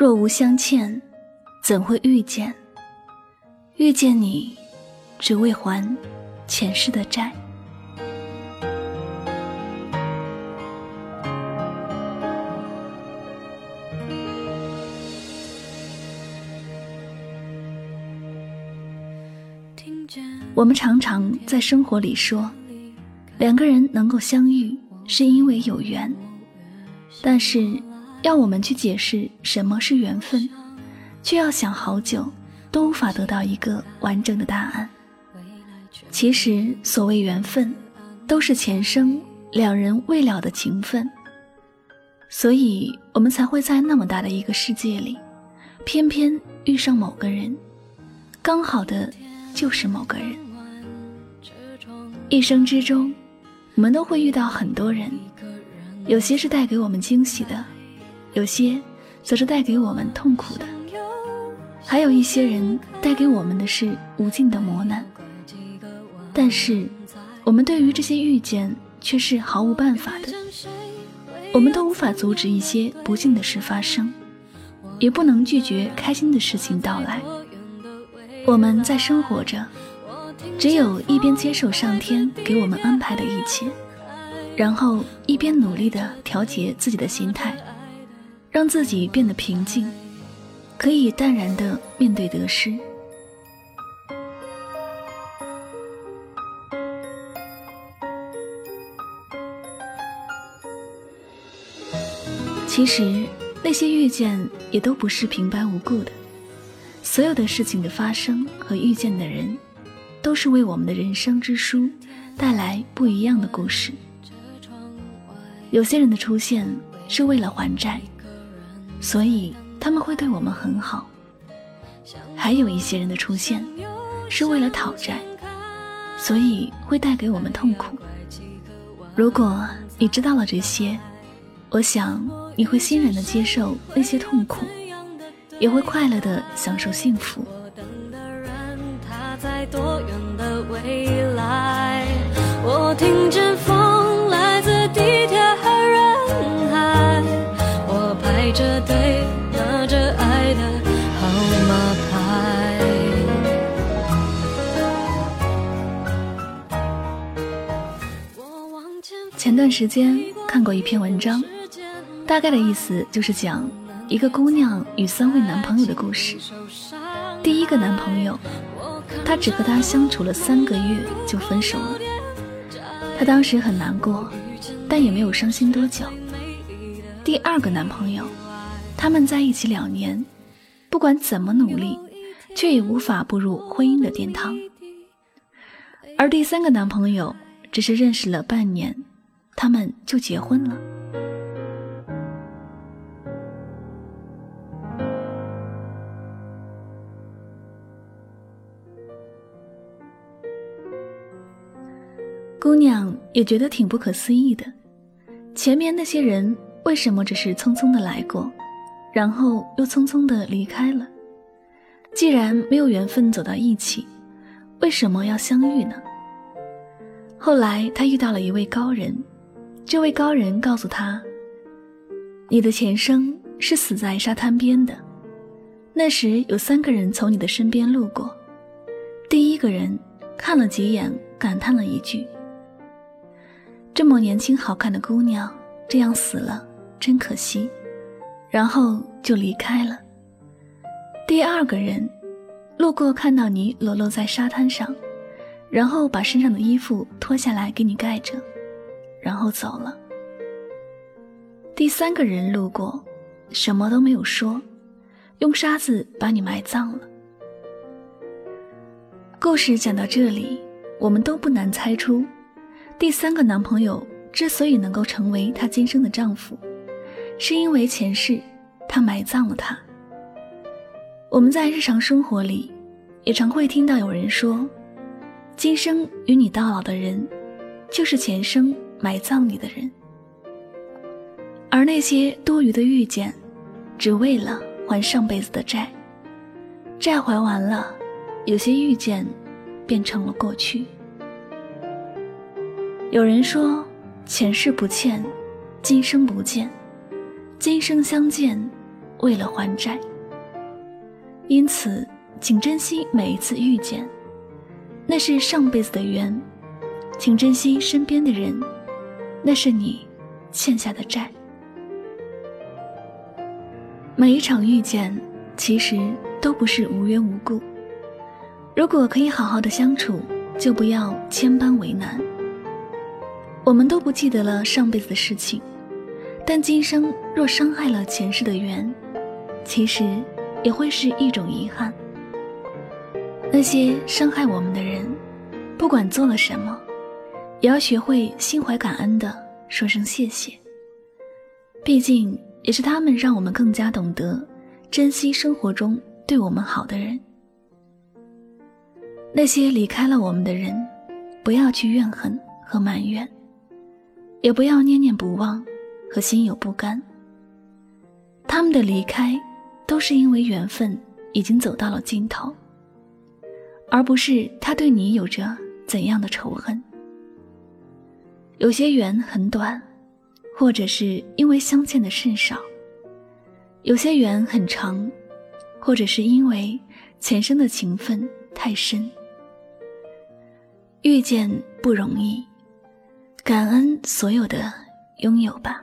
若无相欠，怎会遇见？遇见你，只为还前世的债。我们常常在生活里说，两个人能够相遇，是因为有缘，但是。要我们去解释什么是缘分，却要想好久，都无法得到一个完整的答案。其实，所谓缘分，都是前生两人未了的情分。所以，我们才会在那么大的一个世界里，偏偏遇上某个人，刚好的就是某个人。一生之中，我们都会遇到很多人，有些是带给我们惊喜的。有些则是带给我们痛苦的，还有一些人带给我们的是无尽的磨难。但是，我们对于这些遇见却是毫无办法的。我们都无法阻止一些不幸的事发生，也不能拒绝开心的事情到来。我们在生活着，只有一边接受上天给我们安排的一切，然后一边努力的调节自己的心态。让自己变得平静，可以淡然的面对得失。其实那些遇见也都不是平白无故的，所有的事情的发生和遇见的人，都是为我们的人生之书带来不一样的故事。有些人的出现是为了还债。所以他们会对我们很好，还有一些人的出现是为了讨债，所以会带给我们痛苦。如果你知道了这些，我想你会欣然的接受那些痛苦，也会快乐的享受幸福。我时间看过一篇文章，大概的意思就是讲一个姑娘与三位男朋友的故事。第一个男朋友，她只和他相处了三个月就分手了，她当时很难过，但也没有伤心多久。第二个男朋友，他们在一起两年，不管怎么努力，却也无法步入婚姻的殿堂。而第三个男朋友，只是认识了半年。他们就结婚了。姑娘也觉得挺不可思议的，前面那些人为什么只是匆匆的来过，然后又匆匆的离开了？既然没有缘分走到一起，为什么要相遇呢？后来她遇到了一位高人。这位高人告诉他：“你的前生是死在沙滩边的，那时有三个人从你的身边路过。第一个人看了几眼，感叹了一句：‘这么年轻好看的姑娘，这样死了，真可惜。’然后就离开了。第二个人路过，看到你裸露在沙滩上，然后把身上的衣服脱下来给你盖着。”然后走了。第三个人路过，什么都没有说，用沙子把你埋葬了。故事讲到这里，我们都不难猜出，第三个男朋友之所以能够成为她今生的丈夫，是因为前世他埋葬了她。我们在日常生活里，也常会听到有人说：“今生与你到老的人，就是前生埋葬你的人。”而那些多余的遇见，只为了还上辈子的债。债还完了，有些遇见，变成了过去。有人说：“前世不欠，今生不见，今生相见，为了还债。”因此，请珍惜每一次遇见，那是上辈子的缘；请珍惜身边的人，那是你欠下的债。每一场遇见，其实都不是无缘无故。如果可以好好的相处，就不要千般为难。我们都不记得了上辈子的事情，但今生若伤害了前世的缘，其实。也会是一种遗憾。那些伤害我们的人，不管做了什么，也要学会心怀感恩的说声谢谢。毕竟，也是他们让我们更加懂得珍惜生活中对我们好的人。那些离开了我们的人，不要去怨恨和埋怨，也不要念念不忘和心有不甘。他们的离开。都是因为缘分已经走到了尽头，而不是他对你有着怎样的仇恨。有些缘很短，或者是因为相见的甚少；有些缘很长，或者是因为前生的情分太深。遇见不容易，感恩所有的拥有吧。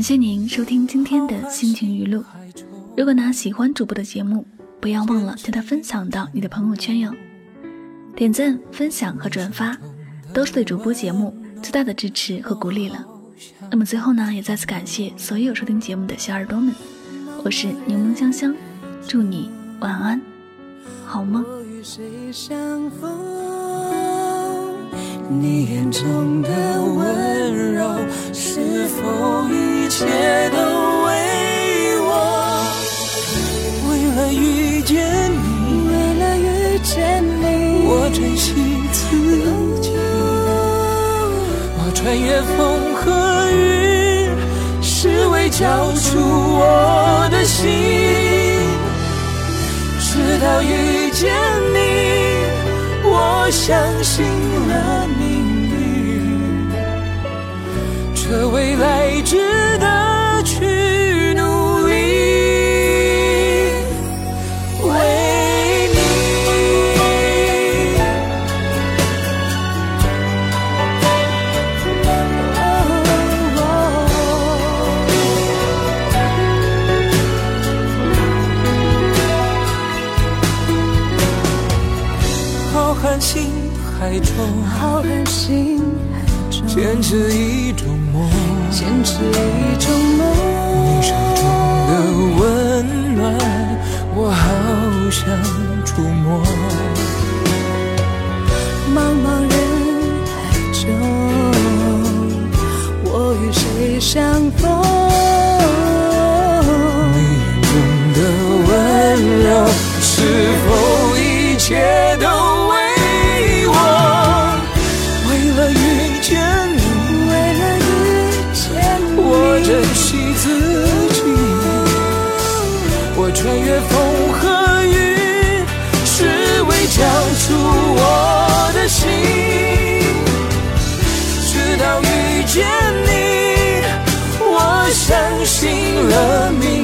感谢您收听今天的心情语录。如果呢喜欢主播的节目，不要忘了将它分享到你的朋友圈哟。点赞、分享和转发，都是对主播节目最大的支持和鼓励了。那么最后呢，也再次感谢所有收听节目的小耳朵们。我是柠檬香香，祝你晚安，好梦。你眼中的温，一切都为我？为了遇见你，为了遇见你，我珍惜自己。我穿越风和雨，是为交出我的心。直到遇见你，我相信了命运。这未来值海中，浩瀚星海中，坚持一种梦。坚持一种梦，你手中的温暖，我好想触摸。茫茫人海中，我与谁相逢？你眼中的温柔，是否一切都？了名